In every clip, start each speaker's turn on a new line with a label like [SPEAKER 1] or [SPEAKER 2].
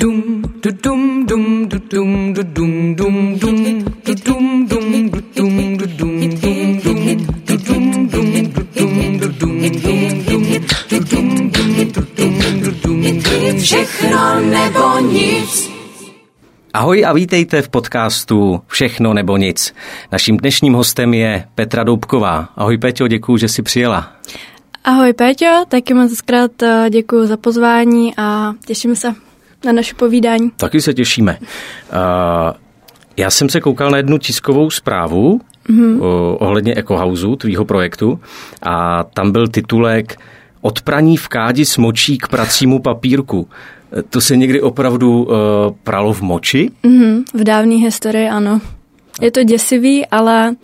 [SPEAKER 1] Dum du dum dum du dum du dum dum dum du dum dum du dum du dum dum dum du dum dum du dum du dum dum dum du dum dum du dum du dum dum všechno nebo nic.
[SPEAKER 2] Ahoj a vítejte v podcastu Všechno nebo nic. Naším dnešním hostem je Petra Doubková. Ahoj Peťo, děkuji, že jsi přijela.
[SPEAKER 3] Ahoj Péťo, taky moc krát děkuji za pozvání a těším se na naše povídání.
[SPEAKER 2] Taky se těšíme. Uh, já jsem se koukal na jednu tiskovou zprávu mm-hmm. ohledně Ecohouseu, tvýho projektu, a tam byl titulek Od praní v kádi s močí k pracímu papírku. To se někdy opravdu uh, pralo v moči?
[SPEAKER 3] Mm-hmm, v dávné historii ano. Je to děsivý, ale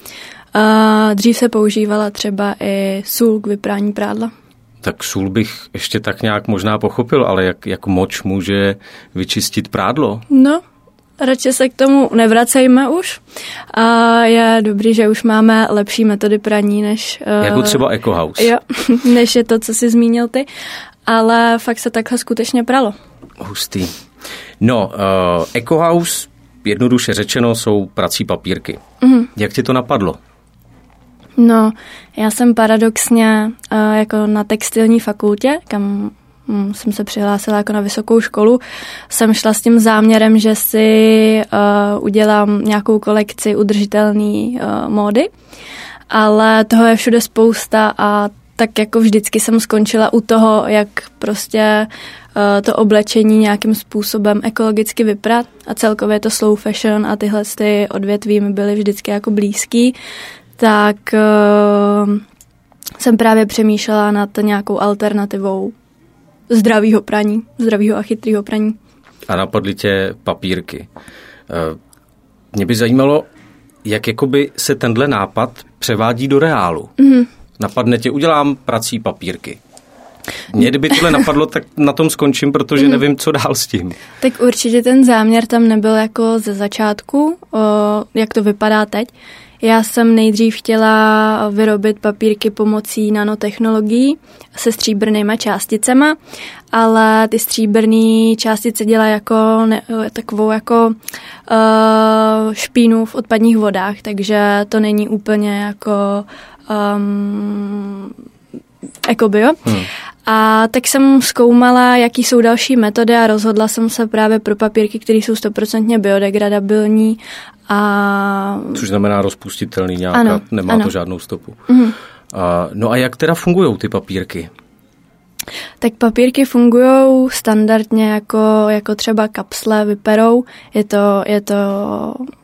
[SPEAKER 3] uh, dřív se používala třeba i sůl k vyprání prádla.
[SPEAKER 2] Tak sůl bych ještě tak nějak možná pochopil, ale jak, jak moč může vyčistit prádlo?
[SPEAKER 3] No, radši se k tomu nevracejme už. A je dobrý, že už máme lepší metody praní, než...
[SPEAKER 2] Jako třeba Ecohouse.
[SPEAKER 3] Jo, než je to, co jsi zmínil ty. Ale fakt se takhle skutečně pralo.
[SPEAKER 2] Hustý. No, uh, Ecohouse, jednoduše řečeno, jsou prací papírky. Mm. Jak ti to napadlo?
[SPEAKER 3] No, já jsem paradoxně uh, jako na textilní fakultě, kam hm, jsem se přihlásila jako na vysokou školu, jsem šla s tím záměrem, že si uh, udělám nějakou kolekci udržitelné uh, módy, ale toho je všude spousta a tak jako vždycky jsem skončila u toho, jak prostě to oblečení nějakým způsobem ekologicky vyprat a celkově to slow fashion a tyhle ty odvětví mi byly vždycky jako blízký, tak uh, jsem právě přemýšlela nad nějakou alternativou zdravého praní, zdravého a chytrého praní.
[SPEAKER 2] A napadly tě papírky. Uh, mě by zajímalo, jak jakoby se tenhle nápad převádí do reálu. Mm-hmm. Napadne tě, udělám prací papírky. Mě kdyby tohle napadlo, tak na tom skončím, protože mhm. nevím, co dál s tím.
[SPEAKER 3] Tak určitě ten záměr tam nebyl jako ze začátku, o, jak to vypadá teď. Já jsem nejdřív chtěla vyrobit papírky pomocí nanotechnologií se stříbrnýma částicema, ale ty stříbrné částice dělají jako ne, takovou jako uh, špínu v odpadních vodách, takže to není úplně jako um, ekobio. Hmm. A tak jsem zkoumala, jaký jsou další metody a rozhodla jsem se právě pro papírky, které jsou stoprocentně biodegradabilní. A...
[SPEAKER 2] Což znamená rozpustitelný nějaká, ano, nemá ano. to žádnou stopu. Mm. A, no a jak teda fungují ty papírky?
[SPEAKER 3] Tak papírky fungují standardně jako, jako třeba kapsle, vyperou. Je to, je to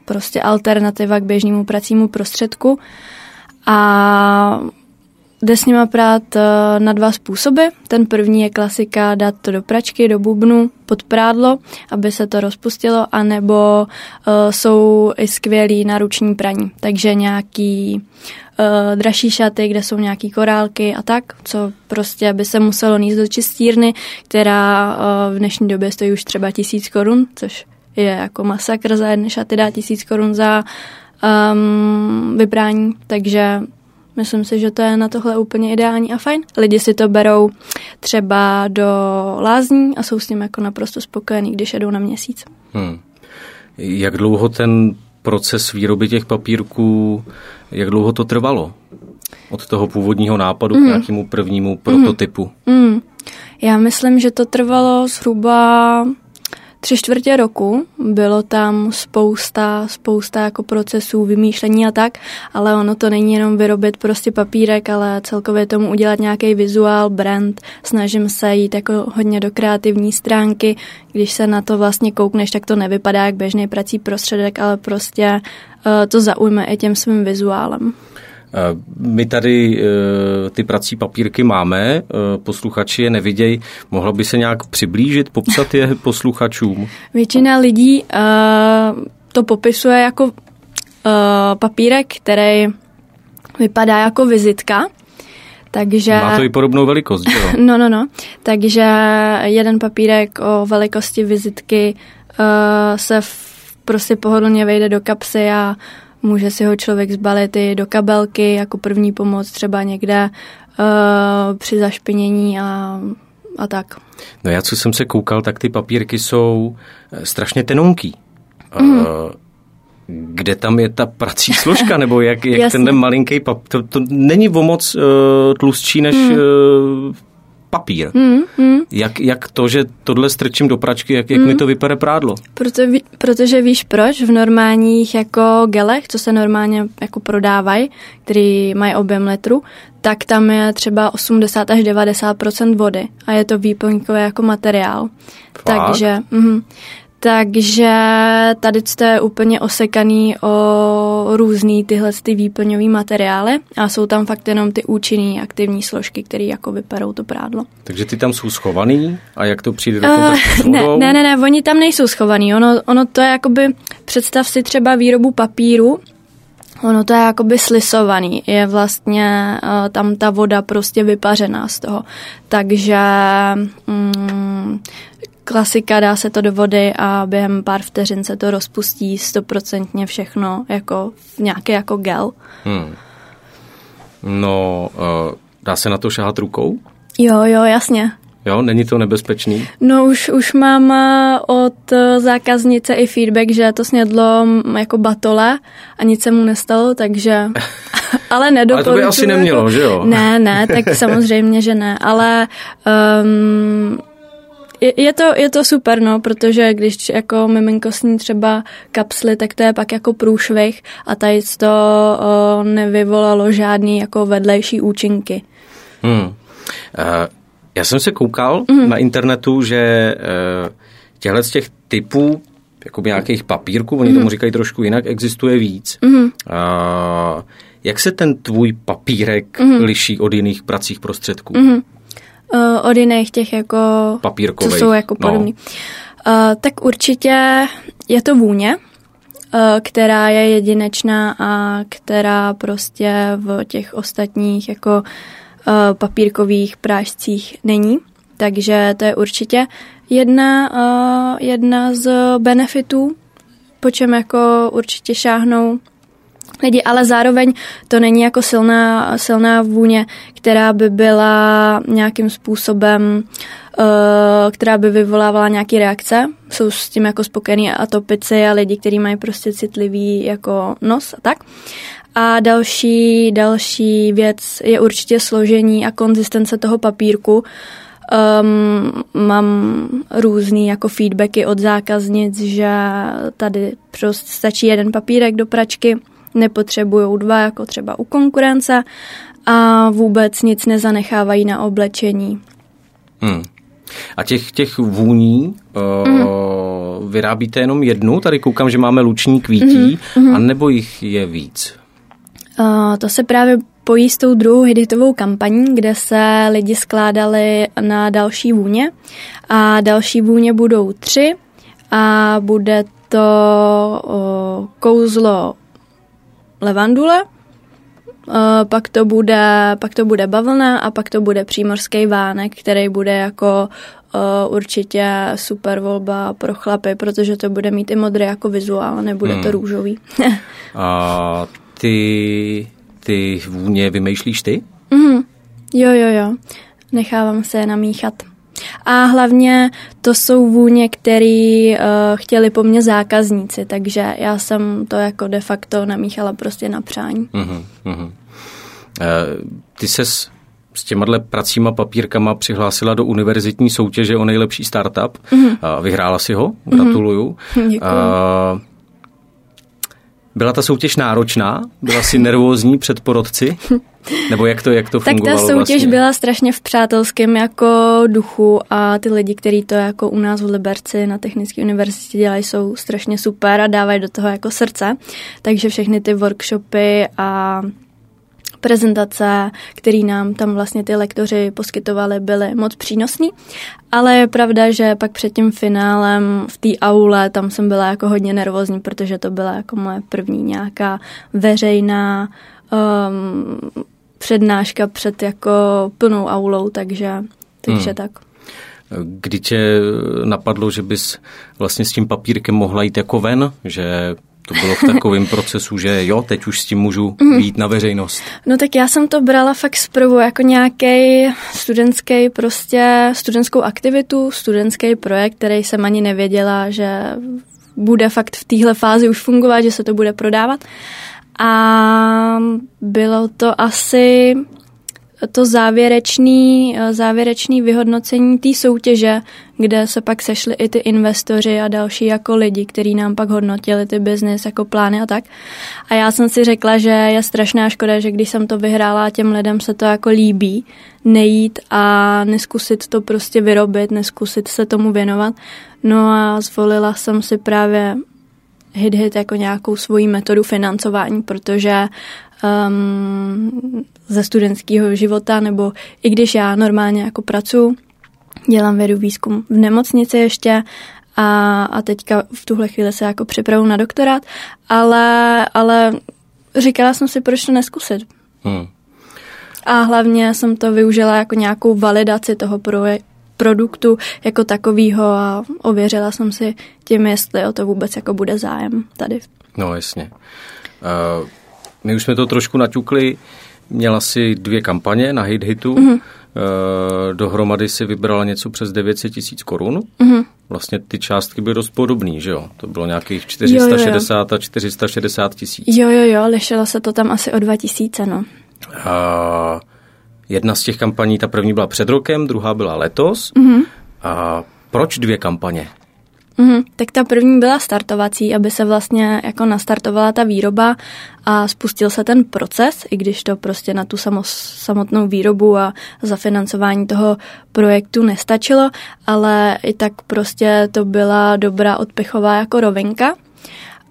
[SPEAKER 3] prostě alternativa k běžnému pracímu prostředku. A Jde s nima prát eh, na dva způsoby. Ten první je klasika dát to do pračky, do bubnu, pod prádlo, aby se to rozpustilo, anebo uh, jsou i skvělý náruční praní. Takže nějaký uh, dražší šaty, kde jsou nějaký korálky a tak, co prostě by se muselo níst do čistírny, která uh, v dnešní době stojí už třeba tisíc korun, což je jako masakr za jedny šaty dát tisíc korun za um, vybrání, takže Myslím si, že to je na tohle úplně ideální a fajn. Lidi si to berou třeba do lázní a jsou s tím jako naprosto spokojení, když jedou na měsíc. Hmm.
[SPEAKER 2] Jak dlouho ten proces výroby těch papírků, jak dlouho to trvalo? Od toho původního nápadu mm. k hmm. nějakému prvnímu prototypu? Mm. Mm.
[SPEAKER 3] Já myslím, že to trvalo zhruba tři čtvrtě roku. Bylo tam spousta, spousta jako procesů, vymýšlení a tak, ale ono to není jenom vyrobit prostě papírek, ale celkově tomu udělat nějaký vizuál, brand. Snažím se jít jako hodně do kreativní stránky. Když se na to vlastně koukneš, tak to nevypadá jak běžný prací prostředek, ale prostě uh, to zaujme i těm svým vizuálem.
[SPEAKER 2] Eh, my tady eh, ty prací papírky máme, eh, posluchači je nevidějí. Mohla by se nějak přiblížit, popsat je posluchačům?
[SPEAKER 3] Většina lidí to popisuje jako papírek, který vypadá jako vizitka, takže...
[SPEAKER 2] Má to i podobnou velikost, jo?
[SPEAKER 3] No, no, no. Takže jeden papírek o velikosti vizitky uh, se v, prostě pohodlně vejde do kapsy a Může si ho člověk zbalit i do kabelky jako první pomoc třeba někde uh, při zašpinění a a tak.
[SPEAKER 2] No já, co jsem se koukal, tak ty papírky jsou eh, strašně tenonký. Mm. Kde tam je ta prací složka, nebo jak, jak ten malinký papír, to, to není o moc uh, tlustší než mm. uh, papír. Mm, mm. Jak, jak to, že tohle strčím do pračky, jak, jak mm. mi to vypere prádlo?
[SPEAKER 3] Proto, protože víš proč, v normálních jako gelech, co se normálně jako prodávají, který mají objem litru, tak tam je třeba 80 až 90% vody a je to výplňkové jako materiál.
[SPEAKER 2] Fakt?
[SPEAKER 3] Takže, mm, takže tady je úplně osekaný o různý tyhle ty výplňové materiály a jsou tam fakt jenom ty účinné aktivní složky, které jako vyperou to prádlo.
[SPEAKER 2] Takže ty tam jsou schovaný a jak to přijde do uh,
[SPEAKER 3] ne, ne, ne, ne, oni tam nejsou schovaný. Ono, ono to je jakoby, představ si třeba výrobu papíru, Ono to je jakoby slisovaný, je vlastně uh, tam ta voda prostě vypařená z toho. Takže mm, klasika, dá se to do vody a během pár vteřin se to rozpustí stoprocentně všechno jako nějaký jako gel. Hmm.
[SPEAKER 2] No, uh, dá se na to šahat rukou?
[SPEAKER 3] Jo, jo, jasně.
[SPEAKER 2] Jo, není to nebezpečný?
[SPEAKER 3] No už, už mám eh, od eh, zákaznice i feedback, že to snědlo jako batole a nic se mu nestalo, takže... ale nedoporučuji.
[SPEAKER 2] Ale to by asi nemělo, jako... že jo?
[SPEAKER 3] Ne, ne, tak samozřejmě, že ne, ale um, je, je, to, je to super, no, protože když jako miminko sní třeba kapsly, tak to je pak jako průšvih a tady to o, nevyvolalo žádný jako vedlejší účinky.
[SPEAKER 2] Hmm. Uh, já jsem se koukal mm. na internetu, že uh, těchto z těch typů jako nějakých papírků, oni mm. tomu říkají trošku jinak, existuje víc. Mm. Uh, jak se ten tvůj papírek mm. liší od jiných pracích prostředků? Mm.
[SPEAKER 3] Uh, od jiných těch jako...
[SPEAKER 2] Papírkových.
[SPEAKER 3] Co jsou jako podobný. No. Uh, tak určitě je to vůně, uh, která je jedinečná a která prostě v těch ostatních jako uh, papírkových prášcích není. Takže to je určitě jedna, uh, jedna z benefitů, po čem jako určitě šáhnou lidi, ale zároveň to není jako silná, silná vůně, která by byla nějakým způsobem, uh, která by vyvolávala nějaké reakce. Jsou s tím jako spokojení atopici a lidi, kteří mají prostě citlivý jako nos a tak. A další, další věc je určitě složení a konzistence toho papírku. Um, mám různý jako feedbacky od zákaznic, že tady prostě stačí jeden papírek do pračky, nepotřebují dva, jako třeba u konkurence a vůbec nic nezanechávají na oblečení.
[SPEAKER 2] Hmm. A těch, těch vůní uh, mm. vyrábíte jenom jednu? Tady koukám, že máme luční kvítí, mm. a nebo jich je víc?
[SPEAKER 3] Uh, to se právě pojí s tou druhou hiditovou kampaní, kde se lidi skládali na další vůně a další vůně budou tři a bude to uh, kouzlo levandule, Uh, pak to, bude, pak to bude bavlna a pak to bude přímorský vánek, který bude jako uh, určitě super volba pro chlapy, protože to bude mít i modrý jako vizuál, nebude hmm. to růžový.
[SPEAKER 2] a ty, ty vůně vymýšlíš ty?
[SPEAKER 3] Mm, jo, jo, jo. Nechávám se je namíchat. A hlavně to jsou vůně, které uh, chtěli po mně zákazníci, takže já jsem to jako de facto namíchala prostě na přání. Uh-huh, uh-huh. Uh,
[SPEAKER 2] ty ses s těma pracíma papírkama přihlásila do univerzitní soutěže o nejlepší startup. Uh-huh. Uh, vyhrála si ho, gratuluju. Uh-huh. Děkuji. Uh, byla ta soutěž náročná? Byla si nervózní před porodci? Nebo jak to, jak to fungovalo
[SPEAKER 3] Tak ta soutěž
[SPEAKER 2] vlastně?
[SPEAKER 3] byla strašně v přátelském jako duchu a ty lidi, kteří to jako u nás v Liberci na Technické univerzitě dělají, jsou strašně super a dávají do toho jako srdce. Takže všechny ty workshopy a prezentace, které nám tam vlastně ty lektoři poskytovali, byly moc přínosný. Ale je pravda, že pak před tím finálem v té aule tam jsem byla jako hodně nervózní, protože to byla jako moje první nějaká veřejná um, přednáška před jako plnou aulou, takže, takže hmm. tak.
[SPEAKER 2] Kdy tě napadlo, že bys vlastně s tím papírkem mohla jít jako ven, že to bylo v takovém procesu, že jo, teď už s tím můžu jít na veřejnost?
[SPEAKER 3] No tak já jsem to brala fakt zprvu jako nějaký studentský prostě, studentskou aktivitu, studentský projekt, který jsem ani nevěděla, že bude fakt v téhle fázi už fungovat, že se to bude prodávat. A bylo to asi to závěrečný, závěrečný vyhodnocení té soutěže, kde se pak sešli i ty investoři a další jako lidi, kteří nám pak hodnotili ty biznis jako plány a tak. A já jsem si řekla, že je strašná škoda, že když jsem to vyhrála a těm lidem se to jako líbí, nejít a neskusit to prostě vyrobit, neskusit se tomu věnovat. No a zvolila jsem si právě hit hit jako nějakou svoji metodu financování, protože um, ze studentského života, nebo i když já normálně jako pracuji, dělám vědu výzkum v nemocnici ještě a, a teďka v tuhle chvíli se jako připravu na doktorát, ale, ale říkala jsem si, proč to neskusit. Hmm. A hlavně jsem to využila jako nějakou validaci toho proje- produktu jako takového a ověřila jsem si tím, jestli o to vůbec jako bude zájem tady.
[SPEAKER 2] No jasně. Uh, my už jsme to trošku naťukli, měla si dvě kampaně na hit hitu, mm-hmm. dohromady si vybrala něco přes 900 tisíc korun. Mm-hmm. Vlastně ty částky byly dost podobné, že jo? To bylo nějakých 460 jo, jo. a 460 tisíc.
[SPEAKER 3] Jo, jo, jo, lišilo se to tam asi o 2000, no.
[SPEAKER 2] A jedna z těch kampaní, ta první byla před rokem, druhá byla letos. Mm-hmm. A proč dvě kampaně?
[SPEAKER 3] Mm, tak ta první byla startovací, aby se vlastně jako nastartovala ta výroba a spustil se ten proces, i když to prostě na tu samotnou výrobu a zafinancování toho projektu nestačilo, ale i tak prostě to byla dobrá odpichová jako rovinka.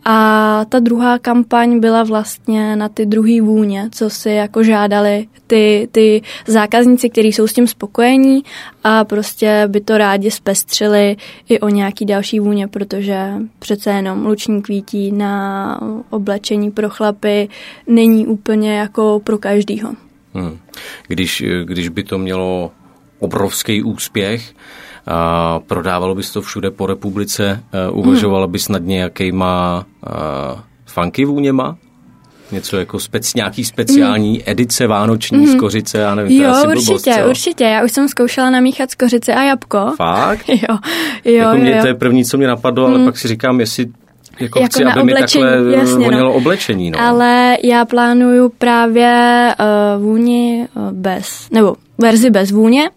[SPEAKER 3] A ta druhá kampaň byla vlastně na ty druhý vůně, co si jako žádali ty, ty zákazníci, kteří jsou s tím spokojení a prostě by to rádi zpestřili i o nějaký další vůně, protože přece jenom luční kvítí na oblečení pro chlapy není úplně jako pro každýho. Hmm.
[SPEAKER 2] Když, když by to mělo obrovský úspěch, a prodávalo bys to všude po republice, e, uvažovala bys nad nějakýma uh, funky vůněma? Něco jako spec, nějaký speciální mm. edice vánoční mm. z kořice, já nevím,
[SPEAKER 3] Jo, to určitě, blbost, určitě. Já už jsem zkoušela namíchat z kořice a jabko.
[SPEAKER 2] Fakt?
[SPEAKER 3] jo, jo,
[SPEAKER 2] jako mě
[SPEAKER 3] jo.
[SPEAKER 2] to je první, co mě napadlo, mm. ale pak si říkám, jestli jako, jako chci, aby oblečení, mi takhle jasně, vonělo no. oblečení. No.
[SPEAKER 3] Ale já plánuju právě uh, vůni uh, bez, nebo verzi bez vůně, uh,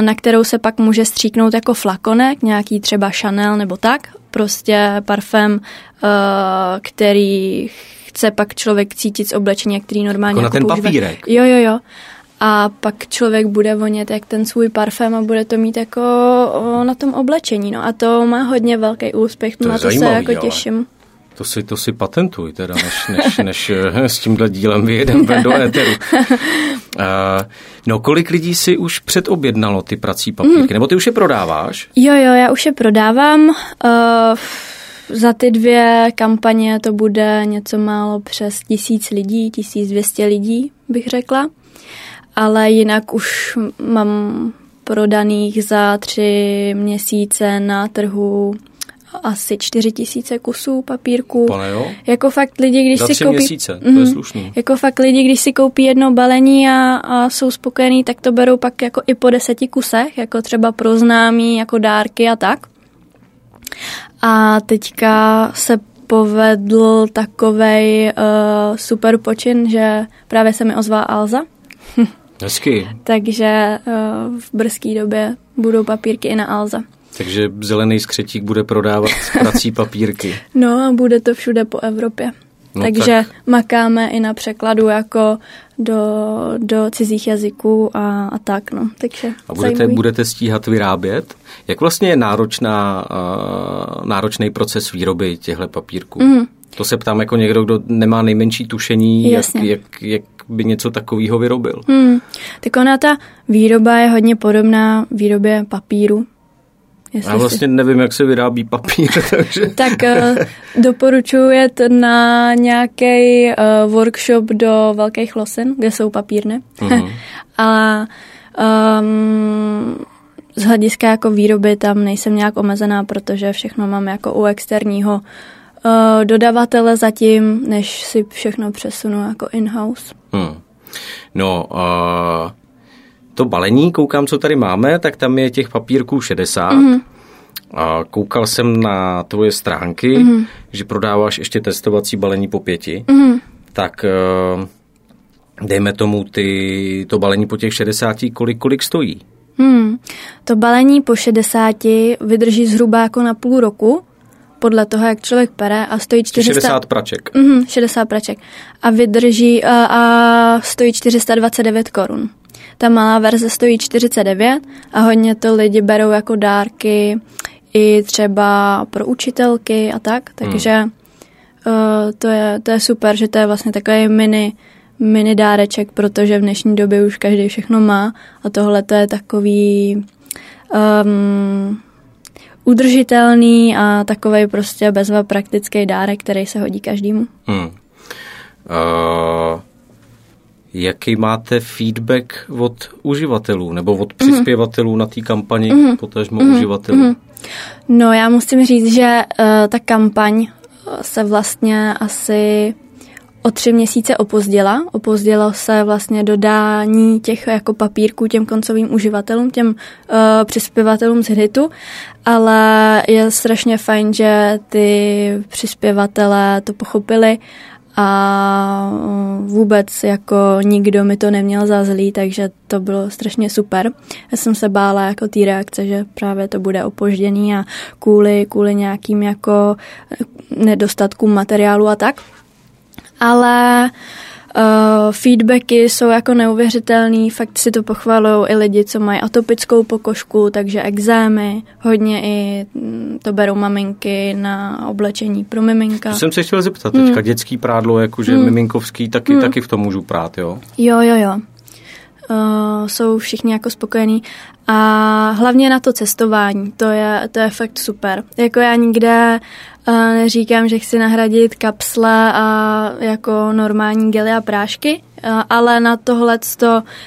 [SPEAKER 3] na kterou se pak může stříknout jako flakonek, nějaký třeba Chanel nebo tak, prostě parfém, uh, který chce pak člověk cítit z oblečení, který normálně
[SPEAKER 2] jako, jako na ten používat. papírek.
[SPEAKER 3] Jo, jo, jo. A pak člověk bude vonět jak ten svůj parfém a bude to mít jako na tom oblečení. No a to má hodně velký úspěch, to na to se jako těším.
[SPEAKER 2] To si, to si patentuj teda, než, než, než eh, s tímhle dílem vyjedeme do éteru. Uh, no kolik lidí si už předobjednalo ty prací papírky? Mm. Nebo ty už je prodáváš?
[SPEAKER 3] Jo, jo, já už je prodávám. Uh, za ty dvě kampaně to bude něco málo přes tisíc lidí, tisíc dvěstě lidí, bych řekla. Ale jinak už mám prodaných za tři měsíce na trhu asi čtyři tisíce kusů papírku.
[SPEAKER 2] Pane jo?
[SPEAKER 3] Jako fakt lidi, když
[SPEAKER 2] Za
[SPEAKER 3] si koupí...
[SPEAKER 2] měsíce, to je mhm. slušný.
[SPEAKER 3] Jako fakt lidi, když si koupí jedno balení a, a jsou spokojení, tak to berou pak jako i po deseti kusech, jako třeba pro známí, jako dárky a tak. A teďka se povedl takovej uh, super počin, že právě se mi ozvala Alza.
[SPEAKER 2] Hezky.
[SPEAKER 3] Takže uh, v brzké době budou papírky i na Alza.
[SPEAKER 2] Takže zelený skřetík bude prodávat prací papírky.
[SPEAKER 3] No a bude to všude po Evropě. No Takže tak. makáme i na překladu jako do, do cizích jazyků a, a tak. No. Takže
[SPEAKER 2] a budete, budete stíhat vyrábět? Jak vlastně je náročná, uh, náročný proces výroby těchto papírků? Mm. To se ptám jako někdo, kdo nemá nejmenší tušení, jak, jak, jak by něco takového vyrobil.
[SPEAKER 3] Mm. Tak ona ta výroba je hodně podobná výrobě papíru.
[SPEAKER 2] Já vlastně si... nevím, jak se vyrábí papír. Takže...
[SPEAKER 3] tak uh, doporučuji jet na nějaký uh, workshop do Velkých Losin, kde jsou papírny. Uh-huh. A um, z hlediska jako výroby tam nejsem nějak omezená, protože všechno mám jako u externího uh, dodavatele zatím, než si všechno přesunu jako in-house.
[SPEAKER 2] Hmm. No, uh, to balení, koukám, co tady máme, tak tam je těch papírků 60. Mm-hmm. A koukal jsem na tvoje stránky, mm-hmm. že prodáváš ještě testovací balení po pěti. Mm-hmm. Tak uh, dejme tomu ty, to balení po těch 60, kolik, kolik stojí?
[SPEAKER 3] Hmm. To balení po 60 vydrží zhruba jako na půl roku, podle toho, jak člověk pere a stojí 400...
[SPEAKER 2] 60 praček.
[SPEAKER 3] Mm, 60 praček. A vydrží a, a stojí 429 korun. Ta malá verze stojí 49 a hodně to lidi berou jako dárky i třeba pro učitelky a tak, takže hmm. uh, to, je, to je super, že to je vlastně takový mini mini dáreček, protože v dnešní době už každý všechno má a tohle to je takový um, udržitelný a takový prostě bezva praktický dárek, který se hodí každému. Hmm. Uh,
[SPEAKER 2] jaký máte feedback od uživatelů nebo od mhm. přispěvatelů na té kampani, mm-hmm. potažmo mm-hmm. uživatelů? Mm-hmm.
[SPEAKER 3] No já musím říct, že uh, ta kampaň se vlastně asi o tři měsíce opozdila. Opozdilo se vlastně dodání těch jako papírků těm koncovým uživatelům, těm uh, přispěvatelům z hitu, ale je strašně fajn, že ty přispěvatele to pochopili a vůbec jako nikdo mi to neměl za zlý, takže to bylo strašně super. Já jsem se bála jako té reakce, že právě to bude opožděný a kvůli, kvůli nějakým jako nedostatkům materiálu a tak ale Uh, feedbacky jsou jako neuvěřitelný, fakt si to pochvalují i lidi, co mají atopickou pokožku, takže exémy, hodně i mm, to berou maminky na oblečení pro miminka.
[SPEAKER 2] To jsem se chtěl zeptat, teďka hmm. dětský prádlo, jakože hmm. miminkovský, taky, hmm. taky v tom můžu prát, jo?
[SPEAKER 3] Jo, jo, jo. Uh, jsou všichni jako spokojení a hlavně na to cestování, to je, to je fakt super. Jako já nikde Neříkám, že chci nahradit kapsle a jako normální gely a prášky, ale na tohle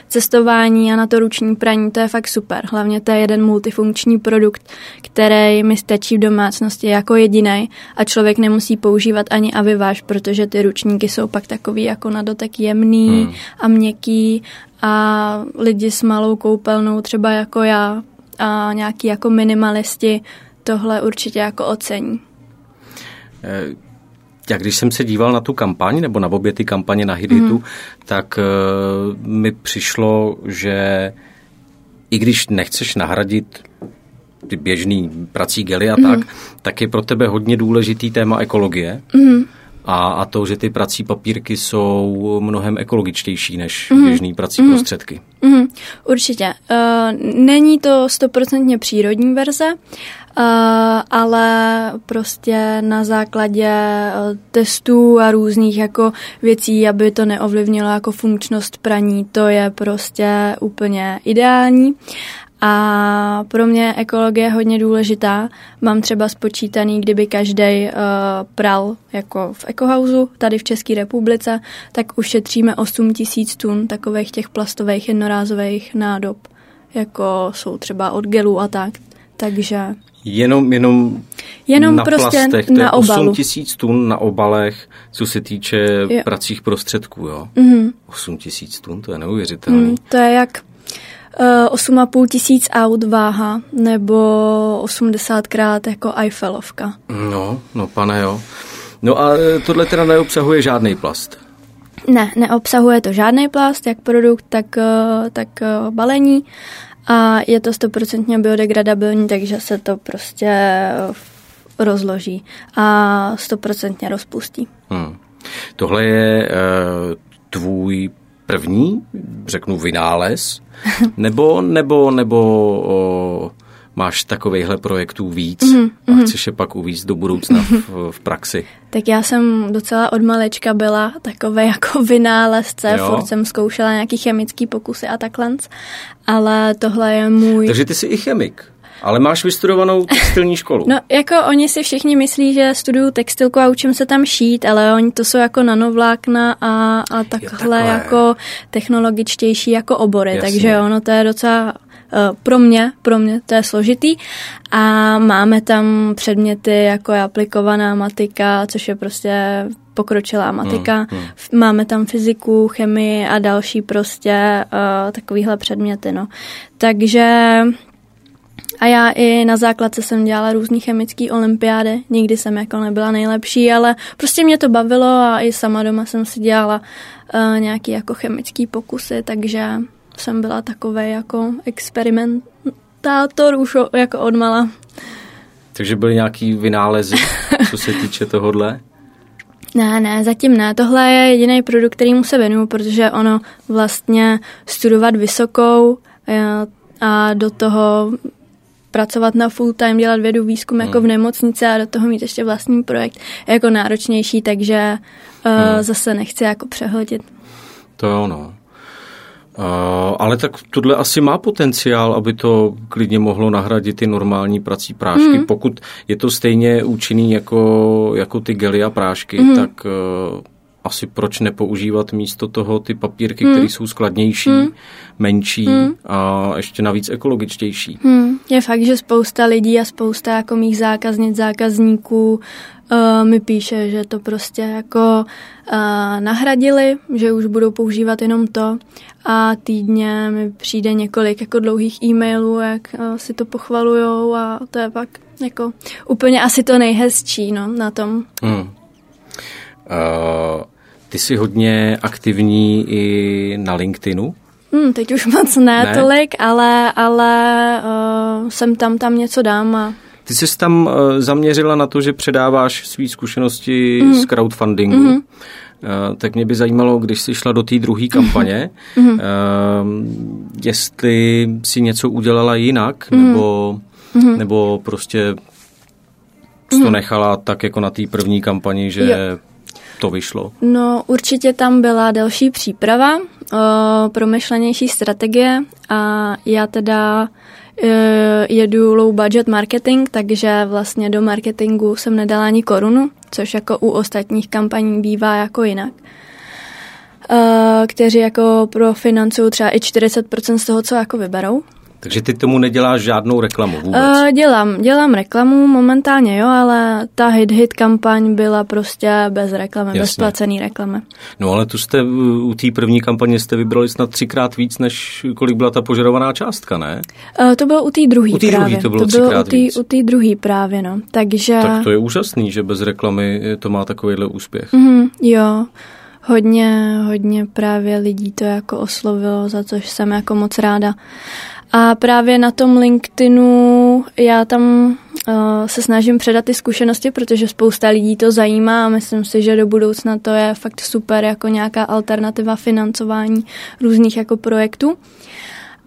[SPEAKER 3] cestování a na to ruční praní to je fakt super. Hlavně to je jeden multifunkční produkt, který mi stačí v domácnosti jako jediný a člověk nemusí používat ani aviváž, protože ty ručníky jsou pak takový jako na dotek jemný hmm. a měkký a lidi s malou koupelnou třeba jako já a nějaký jako minimalisti tohle určitě jako ocení.
[SPEAKER 2] Eh, jak když jsem se díval na tu kampaň, nebo na obě ty kampaně na Hiditu, mm. tak uh, mi přišlo, že i když nechceš nahradit ty běžný prací gely a mm. tak, tak je pro tebe hodně důležitý téma ekologie. Mm. A, a to, že ty prací papírky jsou mnohem ekologičtější než mm. běžný prací mm. prostředky.
[SPEAKER 3] Mm. Určitě. Uh, není to stoprocentně přírodní verze, Uh, ale prostě na základě uh, testů a různých jako věcí, aby to neovlivnilo jako funkčnost praní, to je prostě úplně ideální. A pro mě ekologie je hodně důležitá. Mám třeba spočítaný, kdyby každý uh, pral jako v ekohausu tady v České republice, tak ušetříme 8 tisíc tun takových těch plastových jednorázových nádob, jako jsou třeba od gelů a tak. Takže
[SPEAKER 2] Jenom, jenom,
[SPEAKER 3] jenom na prostě plastech, to na obalu.
[SPEAKER 2] 8 tisíc tun na obalech, co se týče jo. pracích prostředků, jo? Mm-hmm. 8 tisíc tun, to je neuvěřitelné. Mm,
[SPEAKER 3] to je jak eh, 8,5 tisíc aut váha, nebo 80 krát jako Eiffelovka.
[SPEAKER 2] No, no pane jo. No a eh, tohle teda neobsahuje žádný plast.
[SPEAKER 3] Ne, neobsahuje to žádný plast, jak produkt, tak, eh, tak balení a je to stoprocentně biodegradabilní, takže se to prostě rozloží a stoprocentně rozpustí. Hmm.
[SPEAKER 2] Tohle je uh, tvůj první, řeknu, vynález, nebo, nebo, nebo uh, máš takovýchhle projektů víc mm-hmm. a mhm. chceš je pak uvíct do budoucna v, v praxi?
[SPEAKER 3] Tak já jsem docela od malečka byla takové jako vynálezce, jo. furt jsem zkoušela nějaký chemický pokusy a takhle, ale tohle je můj...
[SPEAKER 2] Takže ty jsi i chemik? Ale máš vystudovanou textilní školu.
[SPEAKER 3] No, jako oni si všichni myslí, že studuju textilku a učím se tam šít, ale oni to jsou jako nanovlákna a, a takhle, takhle jako technologičtější jako obory, Jasně. takže ono to je docela pro mě, pro mě to je složitý. A máme tam předměty jako je aplikovaná matika, což je prostě pokročilá matika. Hmm, hmm. Máme tam fyziku, chemii a další prostě uh, takovýhle předměty. No. Takže a já i na základce jsem dělala různý chemický olympiády, nikdy jsem jako nebyla nejlepší, ale prostě mě to bavilo a i sama doma jsem si dělala uh, nějaký jako chemický pokusy, takže jsem byla takový jako experimentátor už jako odmala.
[SPEAKER 2] Takže byly nějaký vynálezy, co se týče tohohle?
[SPEAKER 3] Ne, ne, zatím ne. Tohle je jediný produkt, kterýmu se věnuju, protože ono vlastně studovat vysokou eh, a do toho pracovat na full time, dělat vědu výzkum jako v hmm. nemocnici a do toho mít ještě vlastní projekt je jako náročnější, takže uh, hmm. zase nechci jako přehodit.
[SPEAKER 2] To je ono. Uh, ale tak tohle asi má potenciál, aby to klidně mohlo nahradit ty normální prací prášky. Mm. Pokud je to stejně účinný jako, jako ty gely a prášky, mm. tak uh, asi proč nepoužívat místo toho ty papírky, hmm. které jsou skladnější, hmm. menší hmm. a ještě navíc ekologičtější.
[SPEAKER 3] Hmm. Je fakt, že spousta lidí a spousta jako mých zákaznic, zákazníků uh, mi píše, že to prostě jako uh, nahradili, že už budou používat jenom to a týdně mi přijde několik jako dlouhých e-mailů, jak uh, si to pochvalujou a to je pak jako úplně asi to nejhezčí no, na tom. Hmm.
[SPEAKER 2] Uh, ty jsi hodně aktivní i na LinkedInu?
[SPEAKER 3] Hmm, teď už moc ne, ne? tolik, ale, ale uh, jsem tam, tam něco dám a
[SPEAKER 2] ty jsi tam uh, zaměřila na to, že předáváš své zkušenosti mm. z crowdfundingu. Mm. Tak mě by zajímalo, když jsi šla do té druhé kampaně, mm. jestli si něco udělala jinak, mm. nebo, mm. nebo prostě to mm. nechala tak jako na té první kampani, že jo to vyšlo?
[SPEAKER 3] No určitě tam byla další příprava, o, promyšlenější strategie a já teda e, jedu low budget marketing, takže vlastně do marketingu jsem nedala ani korunu, což jako u ostatních kampaní bývá jako jinak. E, kteří jako profinancují třeba i 40% z toho, co jako vyberou.
[SPEAKER 2] Takže ty tomu neděláš žádnou reklamu vůbec?
[SPEAKER 3] Uh, dělám, dělám reklamu momentálně, jo, ale ta hit-hit kampaň byla prostě bez reklamy, Jasně. bez placený reklamy.
[SPEAKER 2] No ale tu jste u té první kampaně jste vybrali snad třikrát víc, než kolik byla ta požadovaná částka, ne?
[SPEAKER 3] Uh, to bylo u té druhé právě.
[SPEAKER 2] Druhý to bylo, to bylo u
[SPEAKER 3] tý, u té druhé právě, no. Takže...
[SPEAKER 2] Tak to je úžasný, že bez reklamy to má takovýhle úspěch.
[SPEAKER 3] Mm, jo, hodně, hodně právě lidí to jako oslovilo, za což jsem jako moc ráda. A právě na tom LinkedInu já tam uh, se snažím předat ty zkušenosti, protože spousta lidí to zajímá a myslím si, že do budoucna to je fakt super jako nějaká alternativa financování různých jako projektů.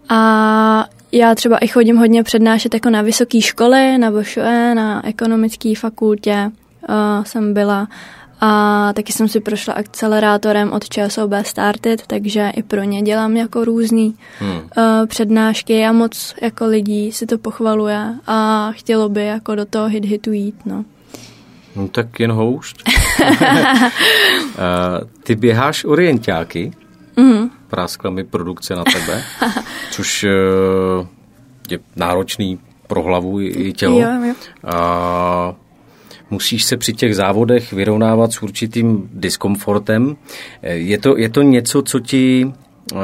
[SPEAKER 3] A já třeba i chodím hodně přednášet jako na vysoké školy, na VŠE, na ekonomické fakultě uh, jsem byla a taky jsem si prošla akcelerátorem od ČSOB Started, takže i pro ně dělám jako různý hmm. uh, přednášky a moc jako lidí si to pochvaluje a chtělo by jako do toho hit hitu jít, no.
[SPEAKER 2] No tak jen houšť. uh, ty běháš orientáky, mm. práskla mi produkce na tebe, což uh, je náročný pro hlavu i tělo.
[SPEAKER 3] Jo, jo.
[SPEAKER 2] Uh, musíš se při těch závodech vyrovnávat s určitým diskomfortem. Je to, je to něco, co ti uh,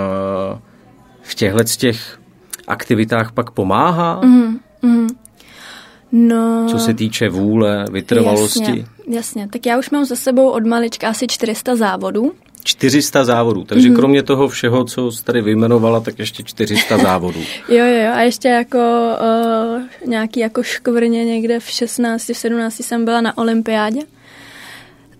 [SPEAKER 2] v těchto těch aktivitách pak pomáhá?
[SPEAKER 3] Mm, mm. No,
[SPEAKER 2] co se týče vůle, vytrvalosti?
[SPEAKER 3] Jasně, jasně. Tak já už mám za sebou od malička asi 400 závodů.
[SPEAKER 2] 400 závodů, takže mm-hmm. kromě toho všeho, co jsi tady vyjmenovala, tak ještě 400 závodů.
[SPEAKER 3] jo, jo, a ještě jako uh, nějaký jako škvrně někde v 16, v 17 jsem byla na olympiádě.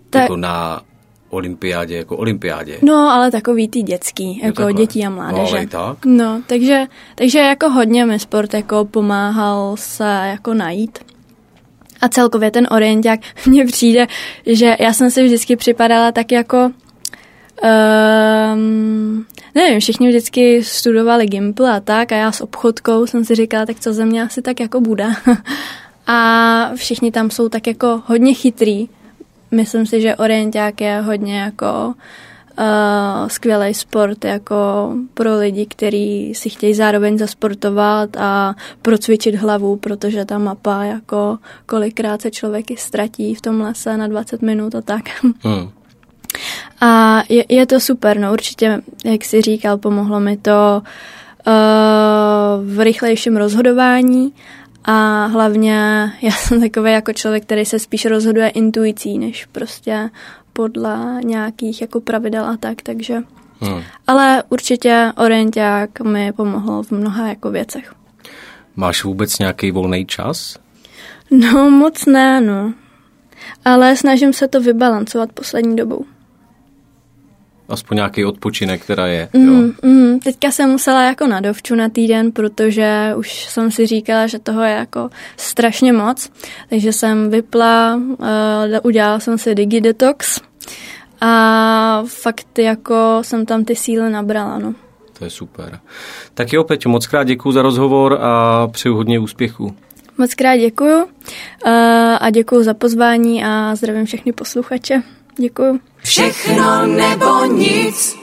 [SPEAKER 2] Tak... Jako na olympiádě, jako olympiádě.
[SPEAKER 3] No, ale takový ty dětský, jako takhle. dětí a mládeže.
[SPEAKER 2] No, tak?
[SPEAKER 3] No, takže, takže jako hodně mi sport jako pomáhal se jako najít. A celkově ten orienták mně přijde, že já jsem si vždycky připadala tak jako Um, nevím, všichni vždycky studovali Gimpl a tak a já s obchodkou jsem si říkala, tak co ze mě asi tak jako bude. a všichni tam jsou tak jako hodně chytrý. Myslím si, že orienták je hodně jako uh, skvělý sport jako pro lidi, kteří si chtějí zároveň zasportovat a procvičit hlavu, protože ta mapa jako kolikrát se člověk i ztratí v tom lese na 20 minut a tak. Hmm. A je, je to super, no určitě, jak jsi říkal, pomohlo mi to uh, v rychlejším rozhodování a hlavně já jsem takový jako člověk, který se spíš rozhoduje intuicí, než prostě podle nějakých jako pravidel a tak, takže hmm. ale určitě orienták mi pomohl v mnoha jako věcech.
[SPEAKER 2] Máš vůbec nějaký volný čas?
[SPEAKER 3] No moc ne, no. Ale snažím se to vybalancovat poslední dobou
[SPEAKER 2] aspoň nějaký odpočinek, která je.
[SPEAKER 3] Mm, jo. Mm, teďka jsem musela jako na dovču na týden, protože už jsem si říkala, že toho je jako strašně moc, takže jsem vypla, uh, udělala jsem si digidetox a fakt jako jsem tam ty síly nabrala, no.
[SPEAKER 2] To je super. Tak jo, Peťo, moc krát děkuji za rozhovor a přeju hodně úspěchů.
[SPEAKER 3] Moc krát děkuju uh, a děkuju za pozvání a zdravím všechny posluchače. Děkuju.
[SPEAKER 1] Všechno nebo nic.